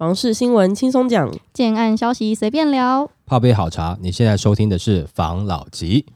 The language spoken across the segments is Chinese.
房事新闻轻松讲，建案消息随便聊。泡杯好茶，你现在收听的是房老吉。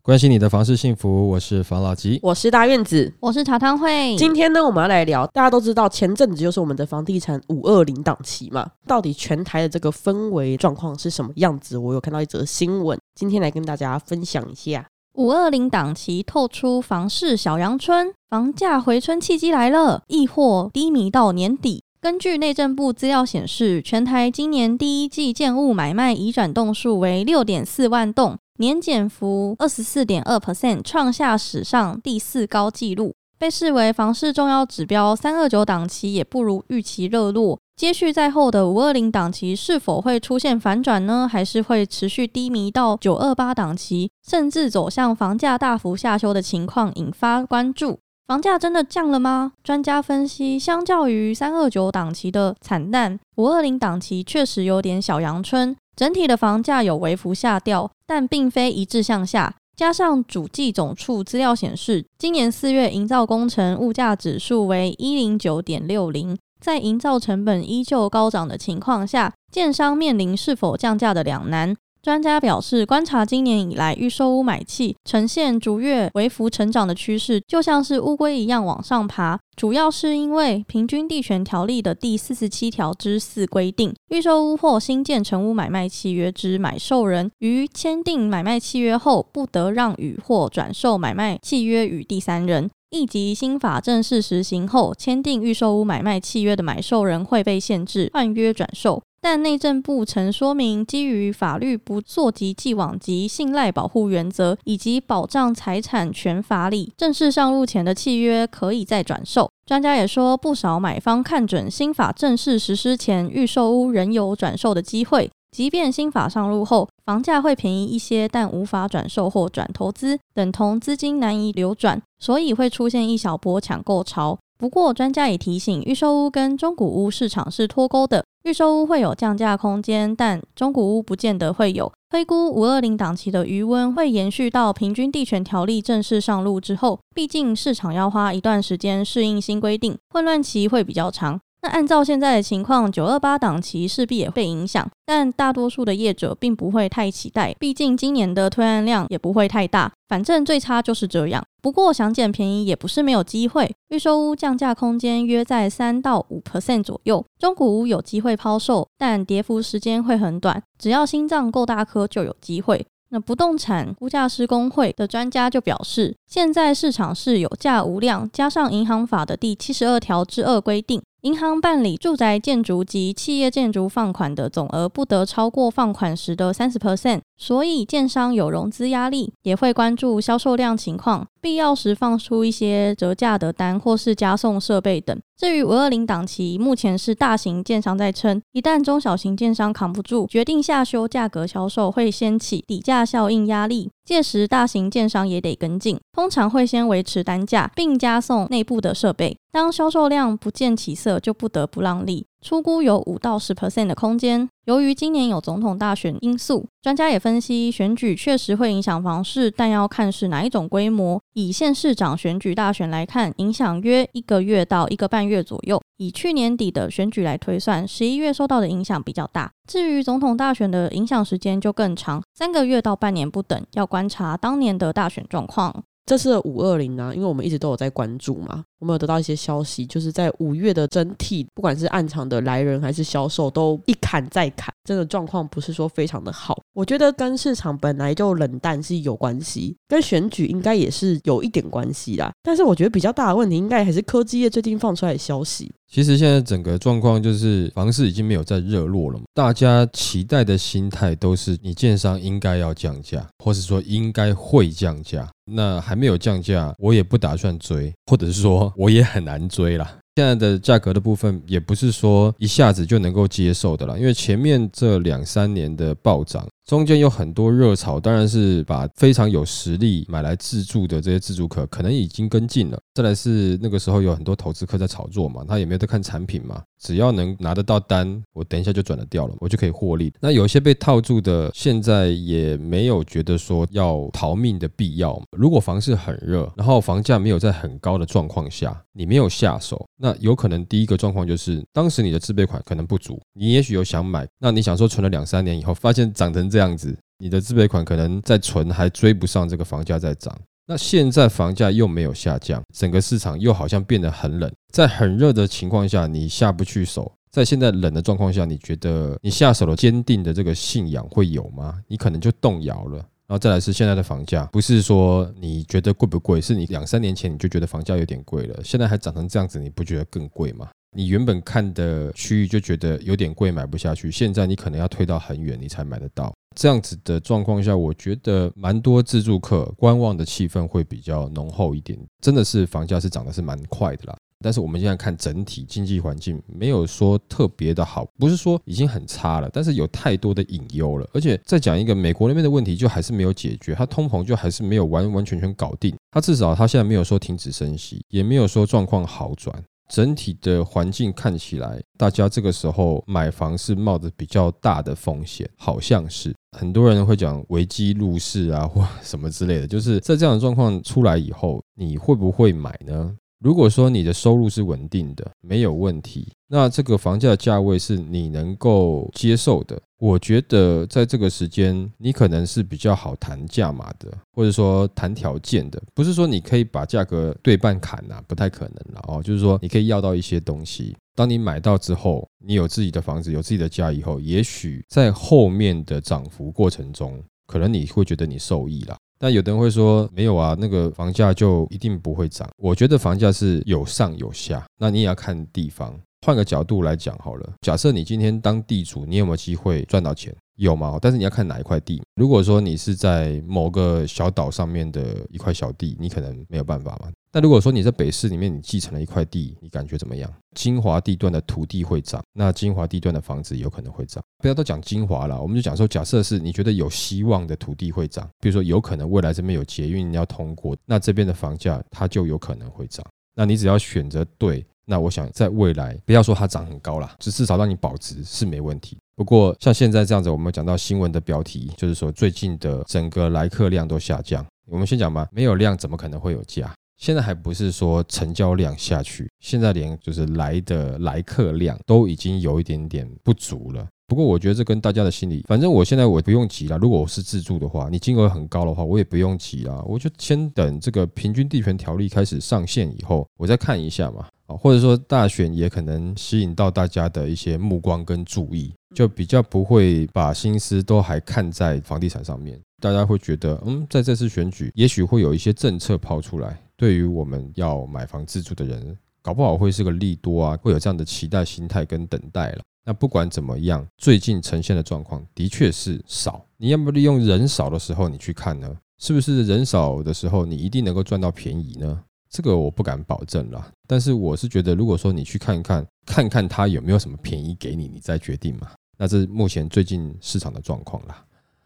关心你的房事幸福，我是房老吉。我是大院子。我是茶汤会。今天呢，我们要来聊，大家都知道前阵子就是我们的房地产五二零档期嘛，到底全台的这个氛围状况是什么样子？我有看到一则新闻，今天来跟大家分享一下。五二零档期透出房市小阳春，房价回春契机来了，亦或低迷到年底。根据内政部资料显示，全台今年第一季建物买卖移转栋数为六点四万栋，年减幅二十四点二 percent，创下史上第四高纪录，被视为房市重要指标。三二九档期也不如预期热络。接续在后的五二零档期是否会出现反转呢？还是会持续低迷到九二八档期，甚至走向房价大幅下修的情况，引发关注。房价真的降了吗？专家分析，相较于三二九档期的惨淡，五二零档期确实有点小阳春，整体的房价有微幅下调，但并非一致向下。加上主计总处资料显示，今年四月营造工程物价指数为一零九点六零。在营造成本依旧高涨的情况下，建商面临是否降价的两难。专家表示，观察今年以来预售屋买气呈现逐月微幅成长的趋势，就像是乌龟一样往上爬。主要是因为《平均地权条例》的第四十七条之四规定，预售屋或新建成屋买卖契约之买受人于签订买卖契约后，不得让与或转售买卖契约与第三人。一级新法正式实行后，签订预售屋买卖契约的买受人会被限制换约转售。但内政部曾说明，基于法律不溯及既往及信赖保护原则，以及保障财产权法理，正式上路前的契约可以再转售。专家也说，不少买方看准新法正式实施前，预售屋仍有转售的机会。即便新法上路后，房价会便宜一些，但无法转售或转投资，等同资金难以流转，所以会出现一小波抢购潮。不过，专家也提醒，预售屋跟中古屋市场是脱钩的，预售屋会有降价空间，但中古屋不见得会有。推估五二零档期的余温会延续到平均地权条例正式上路之后，毕竟市场要花一段时间适应新规定，混乱期会比较长。那按照现在的情况，九二八档期势必也会影响，但大多数的业者并不会太期待，毕竟今年的推案量也不会太大，反正最差就是这样。不过想捡便宜也不是没有机会，预售屋降价空间约在三到五 percent 左右，中古屋有机会抛售，但跌幅时间会很短，只要心脏够大颗就有机会。那不动产估价师工会的专家就表示，现在市场是有价无量，加上银行法的第七十二条之二规定。银行办理住宅建筑及企业建筑放款的总额不得超过放款时的三十 percent，所以建商有融资压力，也会关注销售量情况，必要时放出一些折价的单或是加送设备等。至于五二零档期，目前是大型建商在撑，一旦中小型建商扛不住，决定下修价格销售，会掀起底价效应压力，届时大型建商也得跟进，通常会先维持单价，并加送内部的设备。当销售量不见起色，就不得不让利，出估有五到十 percent 的空间。由于今年有总统大选因素，专家也分析选举确实会影响房市，但要看是哪一种规模。以县市长选举大选来看，影响约一个月到一个半月左右。以去年底的选举来推算，十一月受到的影响比较大。至于总统大选的影响时间就更长，三个月到半年不等，要观察当年的大选状况。这次的五二零呢，因为我们一直都有在关注嘛，我们有得到一些消息，就是在五月的整体，不管是暗场的来人还是销售，都一砍再砍，真的状况不是说非常的好。我觉得跟市场本来就冷淡是有关系，跟选举应该也是有一点关系啦。但是我觉得比较大的问题，应该还是科技业最近放出来的消息。其实现在整个状况就是房市已经没有再热络了，大家期待的心态都是你建商应该要降价，或是说应该会降价。那还没有降价，我也不打算追，或者是说我也很难追啦。现在的价格的部分也不是说一下子就能够接受的啦，因为前面这两三年的暴涨。中间有很多热潮，当然是把非常有实力买来自住的这些自住客可能已经跟进了。再来是那个时候有很多投资客在炒作嘛，他也没有在看产品嘛，只要能拿得到单，我等一下就转得掉了，我就可以获利。那有些被套住的，现在也没有觉得说要逃命的必要。如果房市很热，然后房价没有在很高的状况下，你没有下手，那有可能第一个状况就是当时你的自备款可能不足，你也许有想买，那你想说存了两三年以后，发现涨成这样子，你的自备款可能再存还追不上这个房价在涨。那现在房价又没有下降，整个市场又好像变得很冷，在很热的情况下，你下不去手；在现在冷的状况下，你觉得你下手了坚定的这个信仰会有吗？你可能就动摇了。然后再来是现在的房价，不是说你觉得贵不贵，是你两三年前你就觉得房价有点贵了，现在还涨成这样子，你不觉得更贵吗？你原本看的区域就觉得有点贵，买不下去，现在你可能要推到很远，你才买得到。这样子的状况下，我觉得蛮多自住客观望的气氛会比较浓厚一点。真的是房价是涨的是蛮快的啦，但是我们现在看整体经济环境没有说特别的好，不是说已经很差了，但是有太多的隐忧了。而且再讲一个美国那边的问题，就还是没有解决，它通膨就还是没有完完全全搞定。它至少它现在没有说停止升息，也没有说状况好转。整体的环境看起来，大家这个时候买房是冒着比较大的风险，好像是很多人会讲危机入市啊，或什么之类的。就是在这样的状况出来以后，你会不会买呢？如果说你的收入是稳定的，没有问题，那这个房价价位是你能够接受的。我觉得在这个时间，你可能是比较好谈价码的，或者说谈条件的。不是说你可以把价格对半砍呐，不太可能了哦。就是说你可以要到一些东西。当你买到之后，你有自己的房子，有自己的家以后，也许在后面的涨幅过程中，可能你会觉得你受益了。但有的人会说没有啊，那个房价就一定不会涨。我觉得房价是有上有下，那你也要看地方。换个角度来讲好了，假设你今天当地主，你有没有机会赚到钱？有吗？但是你要看哪一块地。如果说你是在某个小岛上面的一块小地，你可能没有办法嘛。但如果说你在北市里面，你继承了一块地，你感觉怎么样？精华地段的土地会涨，那精华地段的房子有可能会涨。不要都讲精华了，我们就讲说，假设是你觉得有希望的土地会涨，比如说有可能未来这边有捷运要通过，那这边的房价它就有可能会涨。那你只要选择对。那我想，在未来不要说它涨很高了，只至少让你保值是没问题。不过像现在这样子，我们讲到新闻的标题，就是说最近的整个来客量都下降。我们先讲吧，没有量怎么可能会有价？现在还不是说成交量下去，现在连就是来的来客量都已经有一点点不足了。不过我觉得这跟大家的心理，反正我现在我不用急了。如果我是自住的话，你金额很高的话，我也不用急啦，我就先等这个平均地权条例开始上线以后，我再看一下嘛。啊，或者说大选也可能吸引到大家的一些目光跟注意，就比较不会把心思都还看在房地产上面。大家会觉得，嗯，在这次选举，也许会有一些政策抛出来，对于我们要买房自住的人，搞不好会是个利多啊，会有这样的期待心态跟等待了。那不管怎么样，最近呈现的状况的确是少。你要不利用人少的时候你去看呢？是不是人少的时候你一定能够赚到便宜呢？这个我不敢保证啦。但是我是觉得，如果说你去看看，看看他有没有什么便宜给你，你再决定嘛。那这是目前最近市场的状况啦。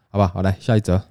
好吧，好来下一则，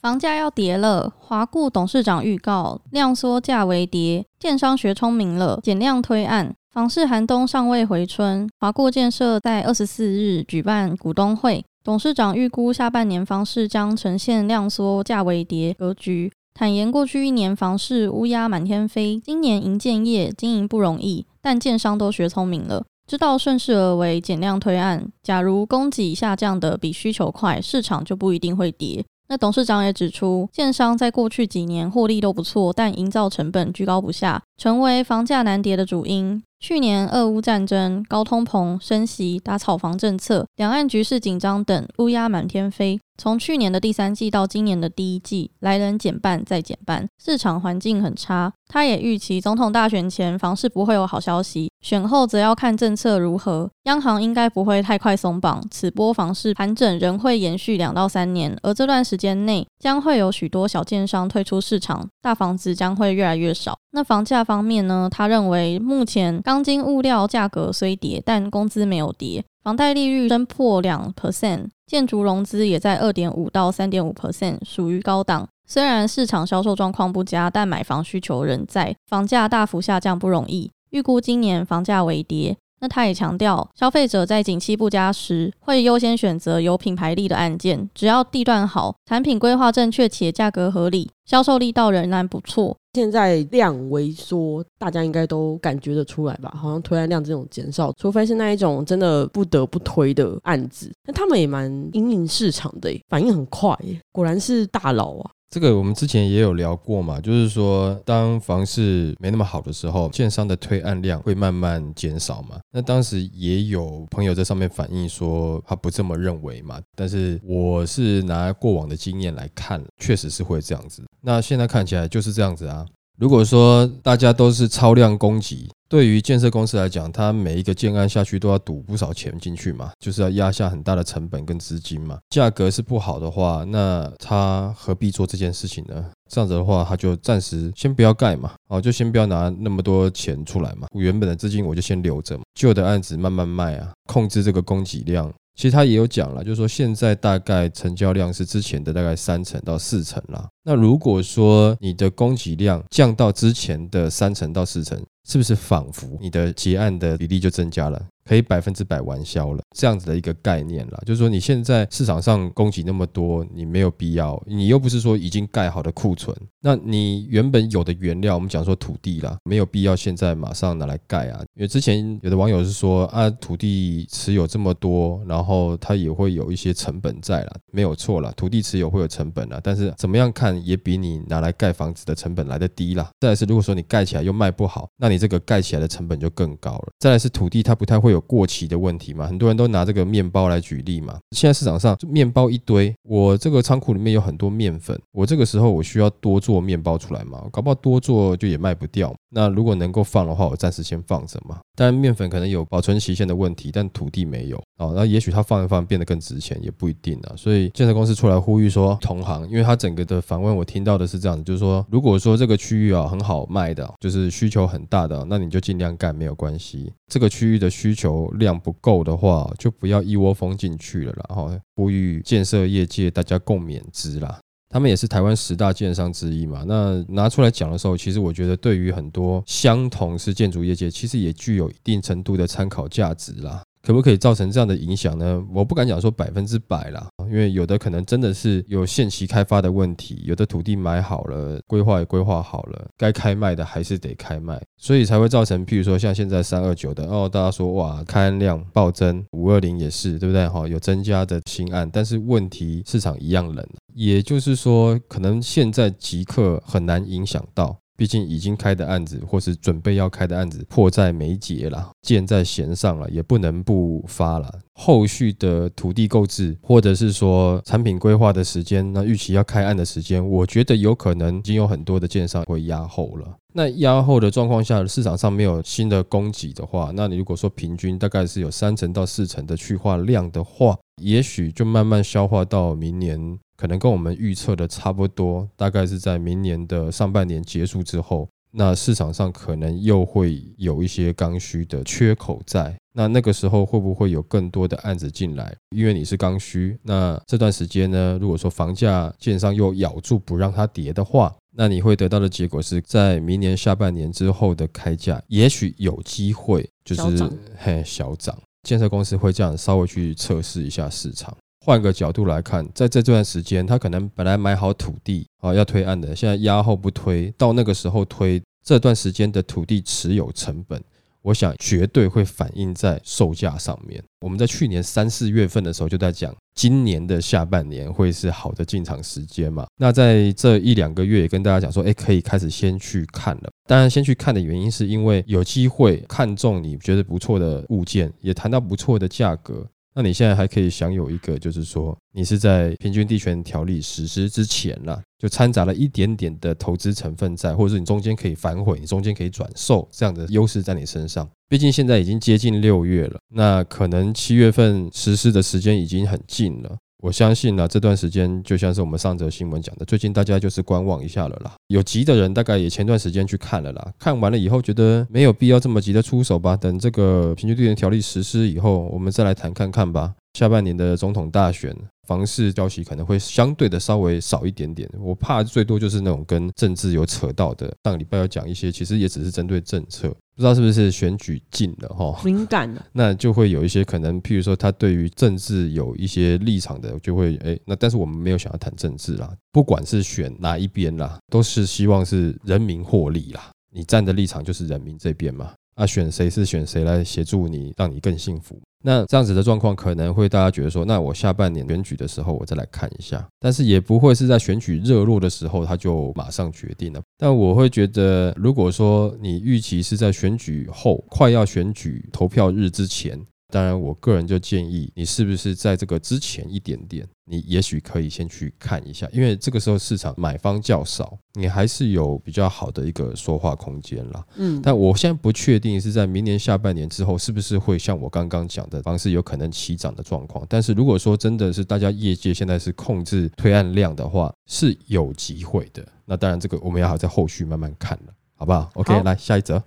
房价要跌了。华固董事长预告量缩价为跌，建商学聪明了，减量推案。房市寒冬尚未回春，华固建设在二十四日举办股东会，董事长预估下半年房市将呈现量缩价为跌格局，坦言过去一年房市乌鸦满天飞，今年营建业经营不容易，但建商都学聪明了，知道顺势而为，减量推案。假如供给下降的比需求快，市场就不一定会跌。那董事长也指出，建商在过去几年获利都不错，但营造成本居高不下，成为房价难跌的主因。去年俄乌战争、高通膨、升息、打炒房政策、两岸局势紧张等，乌鸦满天飞。从去年的第三季到今年的第一季，来人减半再减半，市场环境很差。他也预期总统大选前房市不会有好消息，选后则要看政策如何。央行应该不会太快松绑，此波房市盘整仍会延续两到三年，而这段时间内将会有许多小建商退出市场，大房子将会越来越少。那房价方面呢？他认为目前钢筋物料价格虽跌，但工资没有跌。房贷利率升破两 percent，建筑融资也在二点五到三点五 percent，属于高档。虽然市场销售状况不佳，但买房需求仍在，房价大幅下降不容易。预估今年房价微跌。那他也强调，消费者在景气不佳时，会优先选择有品牌力的案件，只要地段好、产品规划正确且价格合理，销售力道仍然不错。现在量萎缩，大家应该都感觉得出来吧？好像推案量这种减少，除非是那一种真的不得不推的案子，那他们也蛮引领市场的，反应很快，果然是大佬啊！这个我们之前也有聊过嘛，就是说当房市没那么好的时候，建商的推案量会慢慢减少嘛。那当时也有朋友在上面反映说他不这么认为嘛，但是我是拿过往的经验来看，确实是会这样子。那现在看起来就是这样子啊。如果说大家都是超量供给，对于建设公司来讲，它每一个建案下去都要赌不少钱进去嘛，就是要压下很大的成本跟资金嘛。价格是不好的话，那他何必做这件事情呢？这样子的话，他就暂时先不要盖嘛，哦，就先不要拿那么多钱出来嘛。我原本的资金我就先留着，旧的案子慢慢卖啊，控制这个供给量。其实他也有讲了，就是说现在大概成交量是之前的大概三成到四成啦。那如果说你的供给量降到之前的三成到四成，是不是仿佛你的结案的比例就增加了？可以百分之百完销了，这样子的一个概念了，就是说你现在市场上供给那么多，你没有必要，你又不是说已经盖好的库存，那你原本有的原料，我们讲说土地啦，没有必要现在马上拿来盖啊，因为之前有的网友是说啊，土地持有这么多，然后它也会有一些成本在了，没有错了，土地持有会有成本啊，但是怎么样看也比你拿来盖房子的成本来的低啦。再来是如果说你盖起来又卖不好，那你这个盖起来的成本就更高了。再来是土地它不太会有。有过期的问题嘛？很多人都拿这个面包来举例嘛。现在市场上面包一堆，我这个仓库里面有很多面粉，我这个时候我需要多做面包出来嘛？搞不好多做就也卖不掉。那如果能够放的话，我暂时先放着嘛。但面粉可能有保存期限的问题，但土地没有哦。那也许它放一放变得更值钱，也不一定啊。所以建设公司出来呼吁说，同行，因为他整个的访问我听到的是这样子，就是说，如果说这个区域啊很好卖的，就是需求很大的，那你就尽量干没有关系。这个区域的需求。求量不够的话，就不要一窝蜂进去了，然后呼吁建设业界大家共勉之啦。他们也是台湾十大建商之一嘛，那拿出来讲的时候，其实我觉得对于很多相同是建筑业界，其实也具有一定程度的参考价值啦。可不可以造成这样的影响呢？我不敢讲说百分之百啦，因为有的可能真的是有限期开发的问题，有的土地买好了，规划也规划好了，该开卖的还是得开卖，所以才会造成，譬如说像现在三二九的哦，大家说哇，开案量暴增，五二零也是，对不对？哈，有增加的新案，但是问题市场一样冷，也就是说，可能现在即刻很难影响到。毕竟已经开的案子，或是准备要开的案子，迫在眉睫了，箭在弦上了，也不能不发了。后续的土地购置，或者是说产品规划的时间，那预期要开案的时间，我觉得有可能已经有很多的建商会压后了。那压后的状况下，市场上没有新的供给的话，那你如果说平均大概是有三成到四成的去化量的话，也许就慢慢消化到明年。可能跟我们预测的差不多，大概是在明年的上半年结束之后，那市场上可能又会有一些刚需的缺口在。那那个时候会不会有更多的案子进来？因为你是刚需，那这段时间呢，如果说房价建商又咬住不让它跌的话，那你会得到的结果是在明年下半年之后的开价，也许有机会就是嘿小涨。建设公司会这样稍微去测试一下市场。换个角度来看，在这段时间，他可能本来买好土地啊，要推案的，现在压后不推，到那个时候推，这段时间的土地持有成本，我想绝对会反映在售价上面。我们在去年三四月份的时候就在讲，今年的下半年会是好的进场时间嘛？那在这一两个月也跟大家讲说，哎，可以开始先去看了。当然，先去看的原因是因为有机会看中你觉得不错的物件，也谈到不错的价格。那你现在还可以享有一个，就是说你是在平均地权条例实施之前了，就掺杂了一点点的投资成分在，或者是你中间可以反悔，你中间可以转售这样的优势在你身上。毕竟现在已经接近六月了，那可能七月份实施的时间已经很近了。我相信呢，这段时间就像是我们上则新闻讲的，最近大家就是观望一下了啦。有急的人大概也前段时间去看了啦，看完了以后觉得没有必要这么急的出手吧，等这个平均地权条例实施以后，我们再来谈看看吧。下半年的总统大选，房市消息可能会相对的稍微少一点点。我怕最多就是那种跟政治有扯到的。上个礼拜要讲一些，其实也只是针对政策，不知道是不是选举近了哈，敏感的，那就会有一些可能，譬如说他对于政治有一些立场的，就会哎，那但是我们没有想要谈政治啦，不管是选哪一边啦，都是希望是人民获利啦。你站的立场就是人民这边嘛，啊，选谁是选谁来协助你，让你更幸福。那这样子的状况可能会大家觉得说，那我下半年选举的时候我再来看一下，但是也不会是在选举热络的时候他就马上决定了。但我会觉得，如果说你预期是在选举后快要选举投票日之前。当然，我个人就建议你是不是在这个之前一点点，你也许可以先去看一下，因为这个时候市场买方较少，你还是有比较好的一个说话空间啦。嗯，但我现在不确定是在明年下半年之后，是不是会像我刚刚讲的方式有可能起涨的状况。但是如果说真的是大家业界现在是控制推案量的话，是有机会的。那当然，这个我们要好在后续慢慢看了，好不好？OK，来下一则。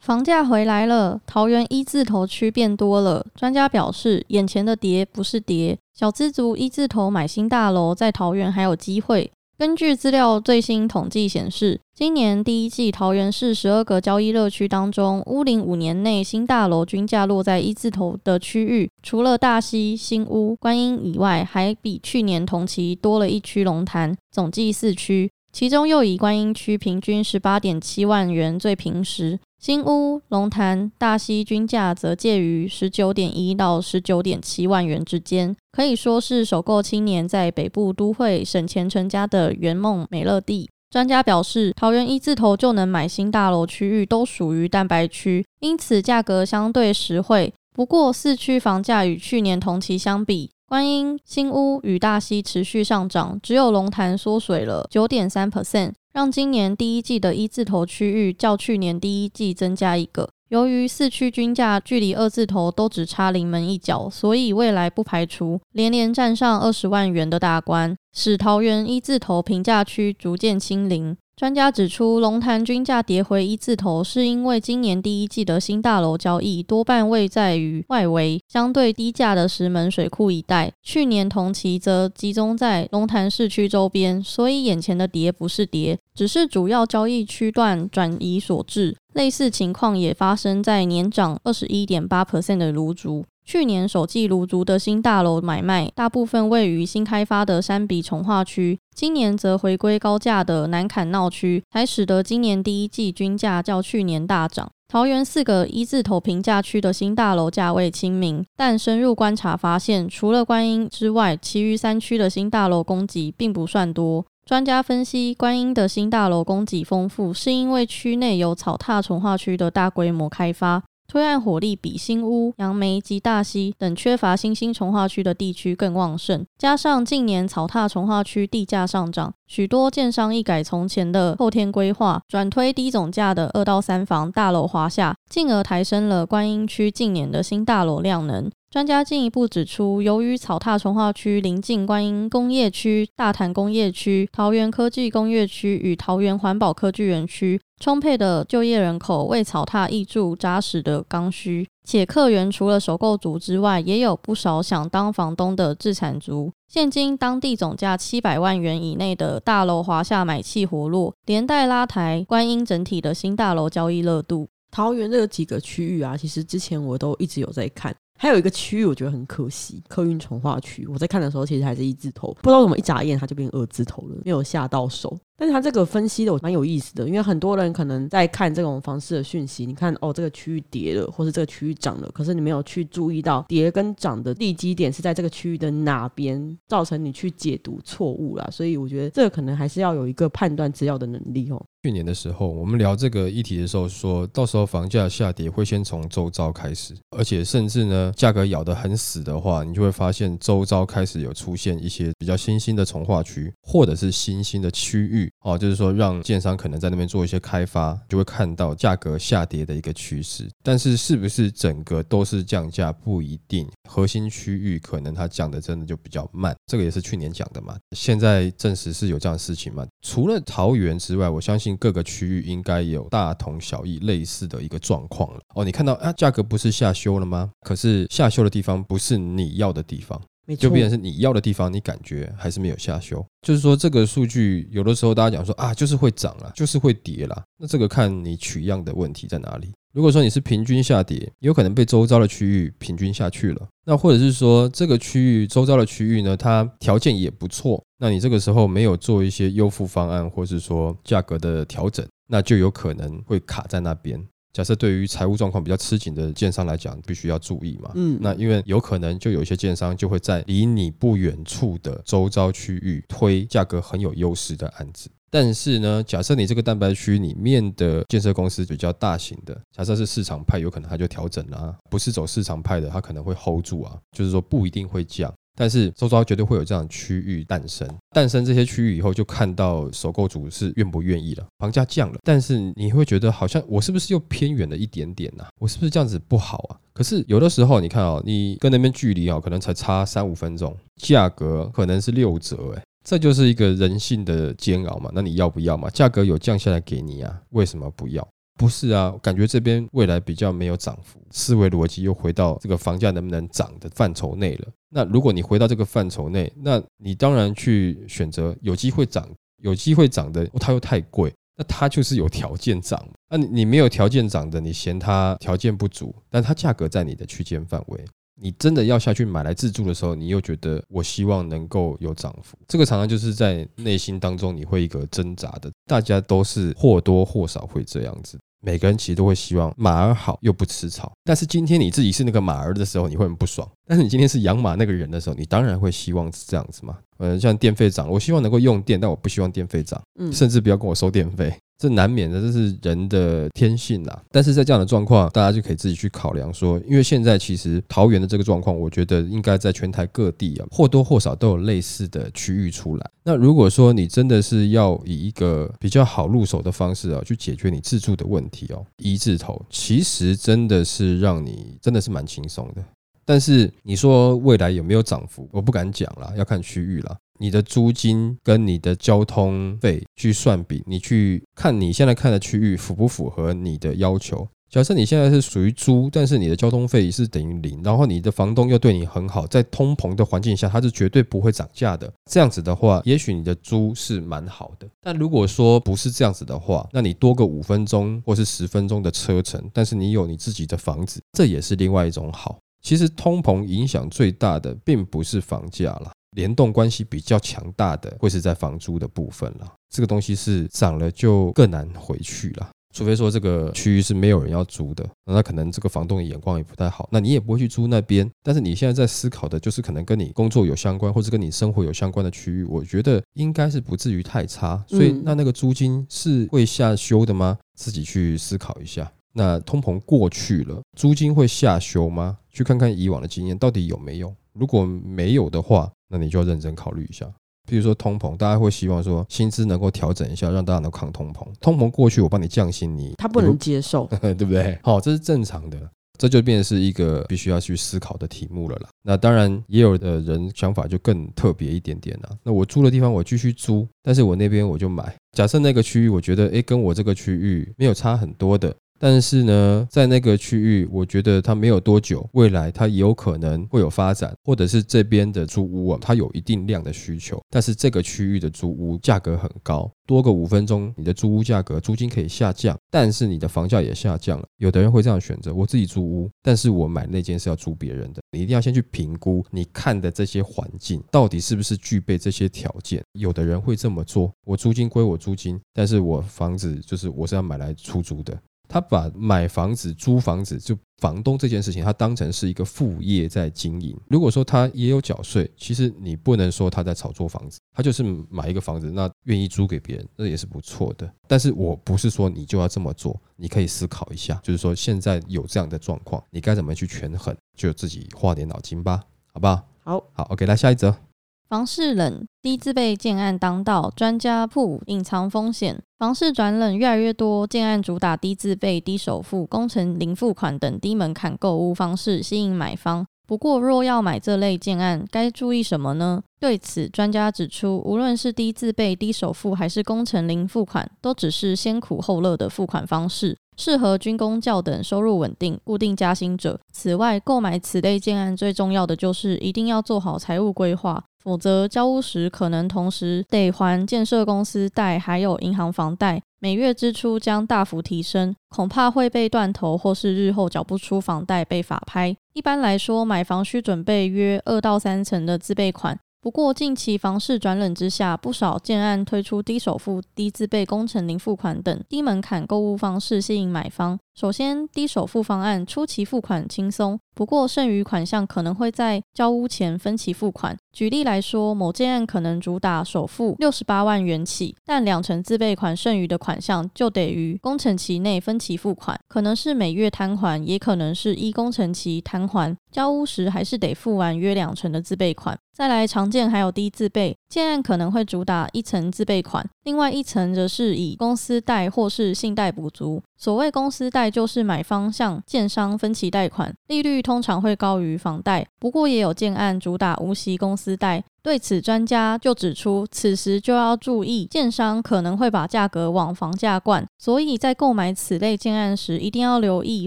房价回来了，桃园一字头区变多了。专家表示，眼前的跌不是跌，小资族一字头买新大楼在桃园还有机会。根据资料最新统计显示，今年第一季桃园市十二个交易热区当中，屋龄五年内新大楼均价落在一字头的区域，除了大溪、新屋、观音以外，还比去年同期多了一区龙潭，总计四区。其中又以观音区平均十八点七万元最平实。新屋、龙潭、大溪均价则介于十九点一到十九点七万元之间，可以说是首购青年在北部都会省钱成家的圆梦美乐地。专家表示，桃园一字头就能买新大楼区域都属于蛋白区，因此价格相对实惠。不过，四区房价与去年同期相比，观音、新屋与大溪持续上涨，只有龙潭缩水了九点三 percent。让今年第一季的一字头区域较去年第一季增加一个。由于四区均价距离二字头都只差临门一脚，所以未来不排除连连站上二十万元的大关，使桃园一字头平价区逐渐清零。专家指出，龙潭均价跌回一字头，是因为今年第一季的新大楼交易多半位在于外围相对低价的石门水库一带，去年同期则集中在龙潭市区周边，所以眼前的跌不是跌，只是主要交易区段转移所致。类似情况也发生在年涨二十一点八 percent 的卢竹。去年首季卢竹的新大楼买卖，大部分位于新开发的山比重化区，今年则回归高价的南坎闹区，才使得今年第一季均价较去年大涨。桃园四个一字头平价区的新大楼价位亲民，但深入观察发现，除了观音之外，其余三区的新大楼供给并不算多。专家分析，观音的新大楼供给丰富，是因为区内有草踏重化区的大规模开发。推案火力比新屋、杨梅及大溪等缺乏新兴重化区的地区更旺盛，加上近年草踏重化区地价上涨，许多建商一改从前的后天规划，转推低总价的二到三房大楼华夏，进而抬升了观音区近年的新大楼量能。专家进一步指出，由于草踏重化区临近观音工业区、大潭工业区、桃园科技工业区与桃园环保科技园区，充沛的就业人口为草踏挹注扎实的刚需。且客源除了首购族之外，也有不少想当房东的自产族。现今当地总价七百万元以内的大楼华夏买气活络，连带拉抬观音整体的新大楼交易热度。桃园这几个区域啊，其实之前我都一直有在看。还有一个区域，我觉得很可惜，客运从化区。我在看的时候，其实还是一字头，不知道怎么一眨眼它就变二字头了，没有下到手。但是它这个分析的我蛮有意思的，因为很多人可能在看这种房市的讯息，你看哦，这个区域跌了，或是这个区域涨了，可是你没有去注意到跌跟涨的地基点是在这个区域的哪边，造成你去解读错误啦。所以我觉得这个可能还是要有一个判断资料的能力哦。去年的时候，我们聊这个议题的时候，说到时候房价下跌会先从周遭开始，而且甚至呢，价格咬得很死的话，你就会发现周遭开始有出现一些比较新兴的从化区，或者是新兴的区域哦，就是说让建商可能在那边做一些开发，就会看到价格下跌的一个趋势。但是是不是整个都是降价不一定，核心区域可能它降的真的就比较慢，这个也是去年讲的嘛，现在证实是有这样的事情嘛？除了桃园之外，我相信。各个区域应该有大同小异、类似的一个状况了。哦，你看到啊，价格不是下修了吗？可是下修的地方不是你要的地方，就变成是你要的地方，你感觉还是没有下修。就是说，这个数据有的时候大家讲说啊，就是会涨啊，就是会跌啦。那这个看你取样的问题在哪里。如果说你是平均下跌，有可能被周遭的区域平均下去了。那或者是说这个区域周遭的区域呢，它条件也不错，那你这个时候没有做一些优付方案，或是说价格的调整，那就有可能会卡在那边。假设对于财务状况比较吃紧的建商来讲，必须要注意嘛。嗯，那因为有可能就有一些建商就会在离你不远处的周遭区域推价格很有优势的案子。但是呢，假设你这个蛋白区里面的建设公司比较大型的，假设是市场派，有可能它就调整了；不是走市场派的，它可能会 hold 住啊，就是说不一定会降。但是周遭绝对会有这样区域诞生，诞生这些区域以后，就看到首购主是愿不愿意了。房价降了，但是你会觉得好像我是不是又偏远了一点点呐？我是不是这样子不好啊？可是有的时候你看啊，你跟那边距离啊，可能才差三五分钟，价格可能是六折，哎。这就是一个人性的煎熬嘛？那你要不要嘛？价格有降下来给你啊？为什么不要？不是啊，感觉这边未来比较没有涨幅，思维逻辑又回到这个房价能不能涨的范畴内了。那如果你回到这个范畴内，那你当然去选择有机会涨、有机会涨的，它又太贵，那它就是有条件涨。那你没有条件涨的，你嫌它条件不足，但它价格在你的区间范围。你真的要下去买来自住的时候，你又觉得我希望能够有涨幅，这个常常就是在内心当中你会一个挣扎的。大家都是或多或少会这样子，每个人其实都会希望马儿好又不吃草。但是今天你自己是那个马儿的时候，你会很不爽；但是你今天是养马那个人的时候，你当然会希望是这样子嘛。呃，像电费涨，我希望能够用电，但我不希望电费涨，嗯甚至不要跟我收电费。这难免的，这是人的天性啦。但是在这样的状况，大家就可以自己去考量说，因为现在其实桃园的这个状况，我觉得应该在全台各地啊，或多或少都有类似的区域出来。那如果说你真的是要以一个比较好入手的方式啊，去解决你自住的问题哦，一字头其实真的是让你真的是蛮轻松的。但是你说未来有没有涨幅，我不敢讲了，要看区域了。你的租金跟你的交通费去算比，你去看你现在看的区域符不符合你的要求？假设你现在是属于租，但是你的交通费是等于零，然后你的房东又对你很好，在通膨的环境下，它是绝对不会涨价的。这样子的话，也许你的租是蛮好的。但如果说不是这样子的话，那你多个五分钟或是十分钟的车程，但是你有你自己的房子，这也是另外一种好。其实通膨影响最大的，并不是房价了。联动关系比较强大的，会是在房租的部分了。这个东西是涨了就更难回去了，除非说这个区域是没有人要租的，那可能这个房东的眼光也不太好，那你也不会去租那边。但是你现在在思考的就是可能跟你工作有相关，或者跟你生活有相关的区域，我觉得应该是不至于太差。所以那那个租金是会下修的吗？自己去思考一下。那通膨过去了，租金会下修吗？去看看以往的经验到底有没有。如果没有的话，那你就要认真考虑一下。比如说通膨，大家会希望说薪资能够调整一下，让大家能抗通膨。通膨过去，我帮你降薪，你他不能接受，对不对？好，这是正常的，这就变成是一个必须要去思考的题目了啦。那当然，也有的人想法就更特别一点点了。那我租的地方我继续租，但是我那边我就买。假设那个区域我觉得，诶，跟我这个区域没有差很多的。但是呢，在那个区域，我觉得它没有多久，未来它有可能会有发展，或者是这边的租屋啊，它有一定量的需求。但是这个区域的租屋价格很高，多个五分钟，你的租屋价格租金可以下降，但是你的房价也下降了。有的人会这样选择：我自己租屋，但是我买那间是要租别人的。你一定要先去评估你看的这些环境到底是不是具备这些条件。有的人会这么做：我租金归我租金，但是我房子就是我是要买来出租的。他把买房子、租房子就房东这件事情，他当成是一个副业在经营。如果说他也有缴税，其实你不能说他在炒作房子，他就是买一个房子，那愿意租给别人，那也是不错的。但是我不是说你就要这么做，你可以思考一下，就是说现在有这样的状况，你该怎么去权衡，就自己花点脑筋吧，好不好？好，好，OK，来下一则。房市冷，低自备建案当道，专家铺隐藏风险。房市转冷，越来越多建案主打低自备、低首付、工程零付款等低门槛购物方式，吸引买方。不过，若要买这类建案，该注意什么呢？对此，专家指出，无论是低自备、低首付，还是工程零付款，都只是先苦后乐的付款方式。适合军工教等收入稳定、固定加薪者。此外，购买此类建案最重要的就是一定要做好财务规划，否则交屋时可能同时得还建设公司贷，还有银行房贷，每月支出将大幅提升，恐怕会被断头，或是日后缴不出房贷被法拍。一般来说，买房需准备约二到三成的自备款。不过，近期房市转冷之下，不少建案推出低首付、低自备、工程零付款等低门槛购物方式，吸引买方。首先，低首付方案初期付款轻松，不过剩余款项可能会在交屋前分期付款。举例来说，某建案可能主打首付六十八万元起，但两成自备款，剩余的款项就得于工程期内分期付款，可能是每月摊还，也可能是依工程期摊还。交屋时还是得付完约两成的自备款。再来，常见还有低自备建案可能会主打一层自备款，另外一层则是以公司贷或是信贷补足。所谓公司贷，就是买方向建商分期贷款，利率通常会高于房贷。不过也有建案主打无息公司贷。对此，专家就指出，此时就要注意，建商可能会把价格往房价灌，所以在购买此类建案时，一定要留意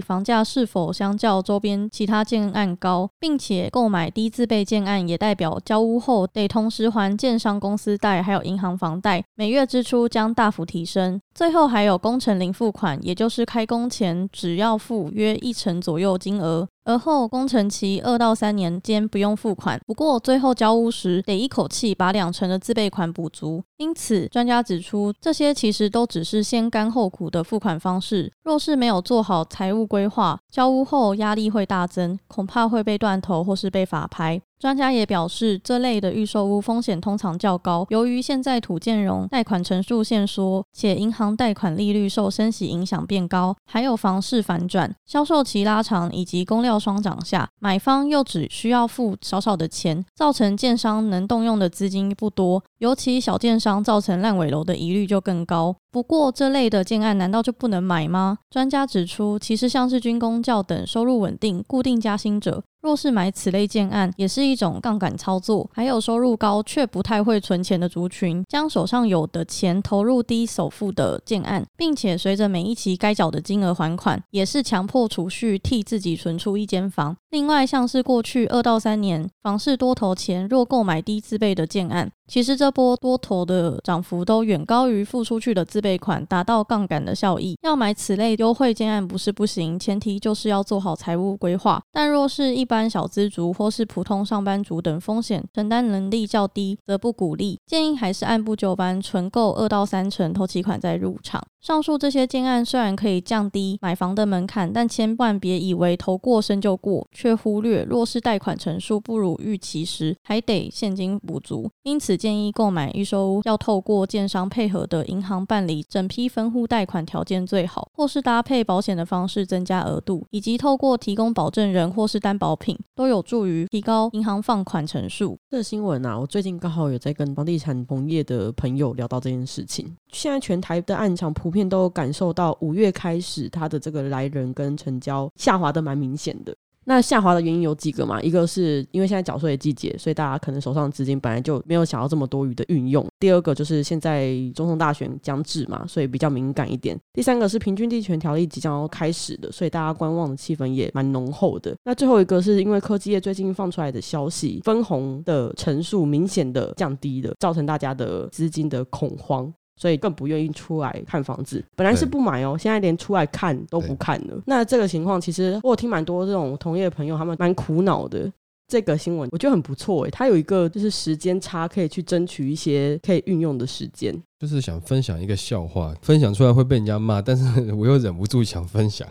房价是否相较周边其他建案高，并且购买低自备建案，也代表交屋后得同时还建商公司贷，还有银行房贷，每月支出将大幅提升。最后还有工程零付款，也就是开工前只要付约一成左右金额。而后工程期二到三年间不用付款，不过最后交屋时得一口气把两成的自备款补足。因此，专家指出，这些其实都只是先甘后苦的付款方式。若是没有做好财务规划，交屋后压力会大增，恐怕会被断头或是被法拍。专家也表示，这类的预售屋风险通常较高。由于现在土建融贷款成数限缩，且银行贷款利率受升息影响变高，还有房市反转、销售期拉长以及供料双涨下，买方又只需要付少少的钱，造成建商能动用的资金不多。尤其小建商造成烂尾楼的疑虑就更高。不过，这类的建案难道就不能买吗？专家指出，其实像是军工教等收入稳定、固定加薪者。若是买此类建案，也是一种杠杆操作。还有收入高却不太会存钱的族群，将手上有的钱投入低首付的建案，并且随着每一期该缴的金额还款，也是强迫储蓄替自己存出一间房。另外，像是过去二到三年房市多头前，若购买低自备的建案。其实这波多头的涨幅都远高于付出去的自备款，达到杠杆的效益。要买此类优惠建案不是不行，前提就是要做好财务规划。但若是一般小资族或是普通上班族等风险承担能力较低，则不鼓励。建议还是按部就班，存够二到三成投期款再入场。上述这些建案虽然可以降低买房的门槛，但千万别以为投过身就过，却忽略若是贷款成数不如预期时，还得现金补足。因此建议购买预售屋要透过建商配合的银行办理整批分户贷款条件最好，或是搭配保险的方式增加额度，以及透过提供保证人或是担保品，都有助于提高银行放款成数。这新闻啊，我最近刚好有在跟房地产同业的朋友聊到这件事情。现在全台的暗场普遍都感受到五月开始，它的这个来人跟成交下滑的蛮明显的。那下滑的原因有几个嘛？一个是因为现在缴税的季节，所以大家可能手上资金本来就没有想要这么多余的运用。第二个就是现在总统大选将至嘛，所以比较敏感一点。第三个是平均地权条例即将要开始的，所以大家观望的气氛也蛮浓厚的。那最后一个是因为科技业最近放出来的消息，分红的层数明显的降低了，造成大家的资金的恐慌。所以更不愿意出来看房子，本来是不买哦，现在连出来看都不看了。那这个情况，其实我有听蛮多这种同业朋友，他们蛮苦恼的。这个新闻我觉得很不错诶，它有一个就是时间差，可以去争取一些可以运用的时间。就是想分享一个笑话，分享出来会被人家骂，但是 我又忍不住想分享。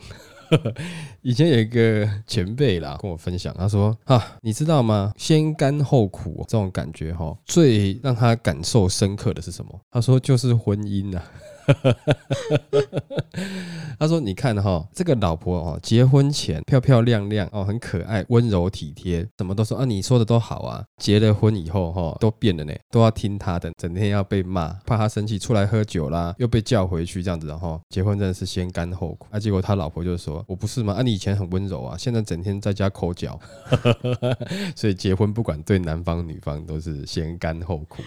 以前有一个前辈啦，跟我分享，他说：“啊，你知道吗？先甘后苦这种感觉哈，最让他感受深刻的是什么？他说就是婚姻呐。” 他说：“你看哈，这个老婆哦，结婚前漂漂亮亮哦，很可爱，温柔体贴，什么都说啊，你说的都好啊。结了婚以后哈，都变了呢，都要听他的，整天要被骂，怕他生气，出来喝酒啦，又被叫回去这样子，然后结婚真的是先甘后苦啊。结果他老婆就说：我不是吗？啊，你以前很温柔啊，现在整天在家抠脚，所以结婚不管对男方女方都是先甘后苦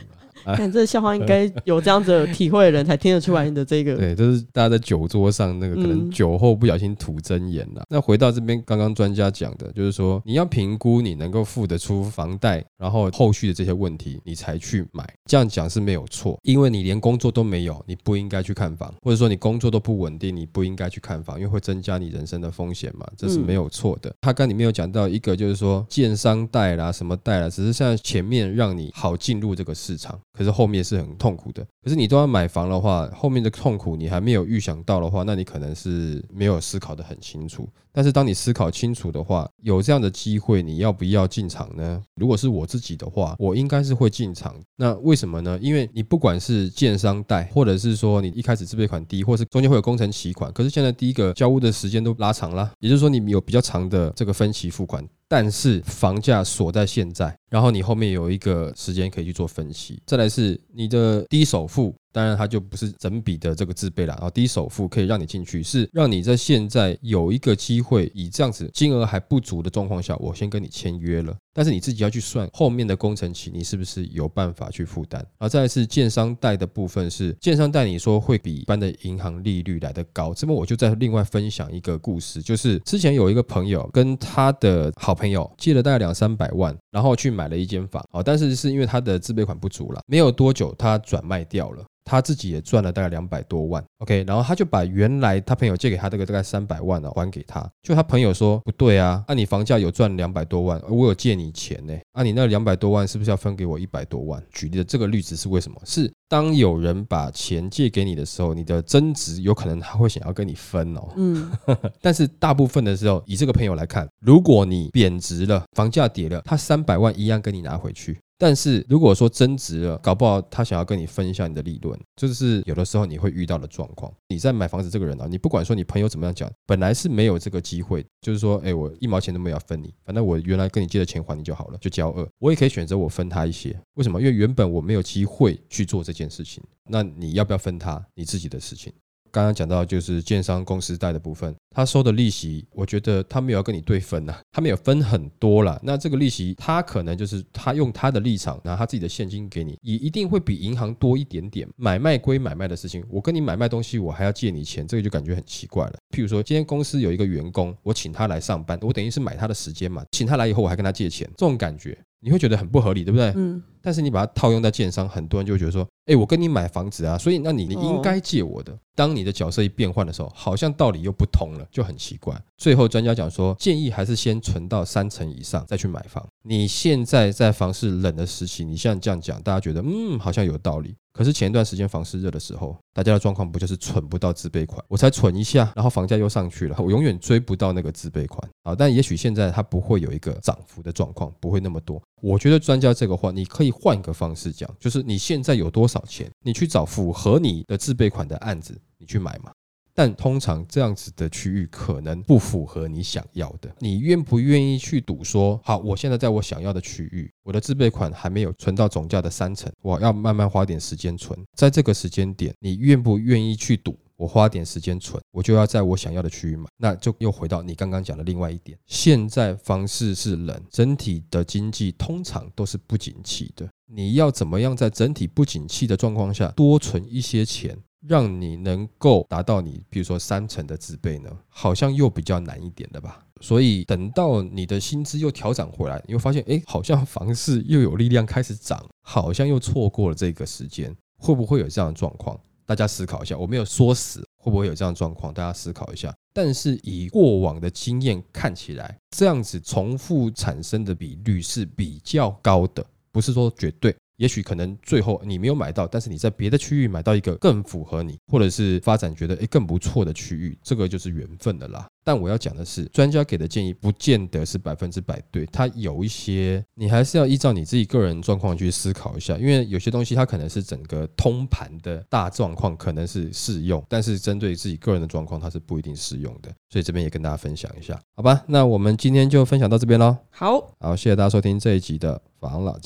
看这个笑话，应该有这样子的体会的人才听得出来你的这个。对，就是大家在酒桌上那个可能酒后不小心吐真言了。那回到这边，刚刚专家讲的，就是说你要评估你能够付得出房贷，然后后续的这些问题，你才去买。这样讲是没有错，因为你连工作都没有，你不应该去看房，或者说你工作都不稳定，你不应该去看房，因为会增加你人生的风险嘛，这是没有错的。他刚里面有讲到一个，就是说建商贷啦，什么贷啦，只是在前面让你好进入这个市场。可是后面是很痛苦的。可是你都要买房的话，后面的痛苦你还没有预想到的话，那你可能是没有思考的很清楚。但是当你思考清楚的话，有这样的机会，你要不要进场呢？如果是我自己的话，我应该是会进场。那为什么呢？因为你不管是建商贷，或者是说你一开始自备款低，或是中间会有工程期款，可是现在第一个交屋的时间都拉长了，也就是说你有比较长的这个分期付款。但是房价锁在现在，然后你后面有一个时间可以去做分析。再来是你的低首付。当然，它就不是整笔的这个自备了。然后低首付可以让你进去，是让你在现在有一个机会，以这样子金额还不足的状况下，我先跟你签约了。但是你自己要去算后面的工程期，你是不是有办法去负担？而再是建商贷的部分，是建商贷，你说会比一般的银行利率来的高。这边我就再另外分享一个故事，就是之前有一个朋友跟他的好朋友借了大概两三百万，然后去买了一间房。好，但是是因为他的自备款不足了，没有多久他转卖掉了。他自己也赚了大概两百多万，OK，然后他就把原来他朋友借给他这个大概三百万呢还给他，就他朋友说不对啊，那你房价有赚两百多万，我有借你钱呢，啊你那两百多万是不是要分给我一百多万？举例的这个例子是为什么？是当有人把钱借给你的时候，你的增值有可能他会想要跟你分哦，嗯，但是大部分的时候，以这个朋友来看，如果你贬值了，房价跌了，他三百万一样跟你拿回去。但是如果说增值了，搞不好他想要跟你分一下你的利润，就是有的时候你会遇到的状况。你在买房子这个人啊，你不管说你朋友怎么样讲，本来是没有这个机会，就是说，哎，我一毛钱都没有分你，反正我原来跟你借的钱还你就好了，就交二。我也可以选择我分他一些，为什么？因为原本我没有机会去做这件事情，那你要不要分他？你自己的事情。刚刚讲到就是建商公司贷的部分，他收的利息，我觉得他没有要跟你对分呐，他没有分很多了。那这个利息，他可能就是他用他的立场拿他自己的现金给你，也一定会比银行多一点点。买卖归买卖的事情，我跟你买卖东西，我还要借你钱，这个就感觉很奇怪了。譬如说，今天公司有一个员工，我请他来上班，我等于是买他的时间嘛，请他来以后，我还跟他借钱，这种感觉。你会觉得很不合理，对不对？嗯。但是你把它套用在建商，很多人就会觉得说：“哎，我跟你买房子啊，所以那你你应该借我的。”当你的角色一变换的时候，好像道理又不通了，就很奇怪。最后专家讲说，建议还是先存到三成以上再去买房。你现在在房市冷的时期，你像这样讲，大家觉得嗯好像有道理。可是前一段时间房市热的时候，大家的状况不就是存不到自备款？我才存一下，然后房价又上去了，我永远追不到那个自备款啊！但也许现在它不会有一个涨幅的状况，不会那么多。我觉得专家这个话，你可以换个方式讲，就是你现在有多少钱，你去找符合你的自备款的案子，你去买嘛。但通常这样子的区域可能不符合你想要的，你愿不愿意去赌？说好，我现在在我想要的区域，我的自备款还没有存到总价的三成，我要慢慢花点时间存。在这个时间点，你愿不愿意去赌？我花点时间存，我就要在我想要的区域买。那就又回到你刚刚讲的另外一点，现在房市是冷，整体的经济通常都是不景气的。你要怎么样在整体不景气的状况下多存一些钱？让你能够达到你，比如说三成的自备呢，好像又比较难一点的吧。所以等到你的薪资又调整回来，你会发现，哎，好像房市又有力量开始涨，好像又错过了这个时间，会不会有这样的状况？大家思考一下。我没有说死，会不会有这样的状况？大家思考一下。但是以过往的经验看起来，这样子重复产生的比率是比较高的，不是说绝对。也许可能最后你没有买到，但是你在别的区域买到一个更符合你，或者是发展觉得诶更不错的区域，这个就是缘分的啦。但我要讲的是，专家给的建议不见得是百分之百对，它有一些你还是要依照你自己个人状况去思考一下，因为有些东西它可能是整个通盘的大状况可能是适用，但是针对自己个人的状况它是不一定适用的。所以这边也跟大家分享一下，好吧？那我们今天就分享到这边喽。好，好，谢谢大家收听这一集的房老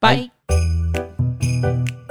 吉。拜。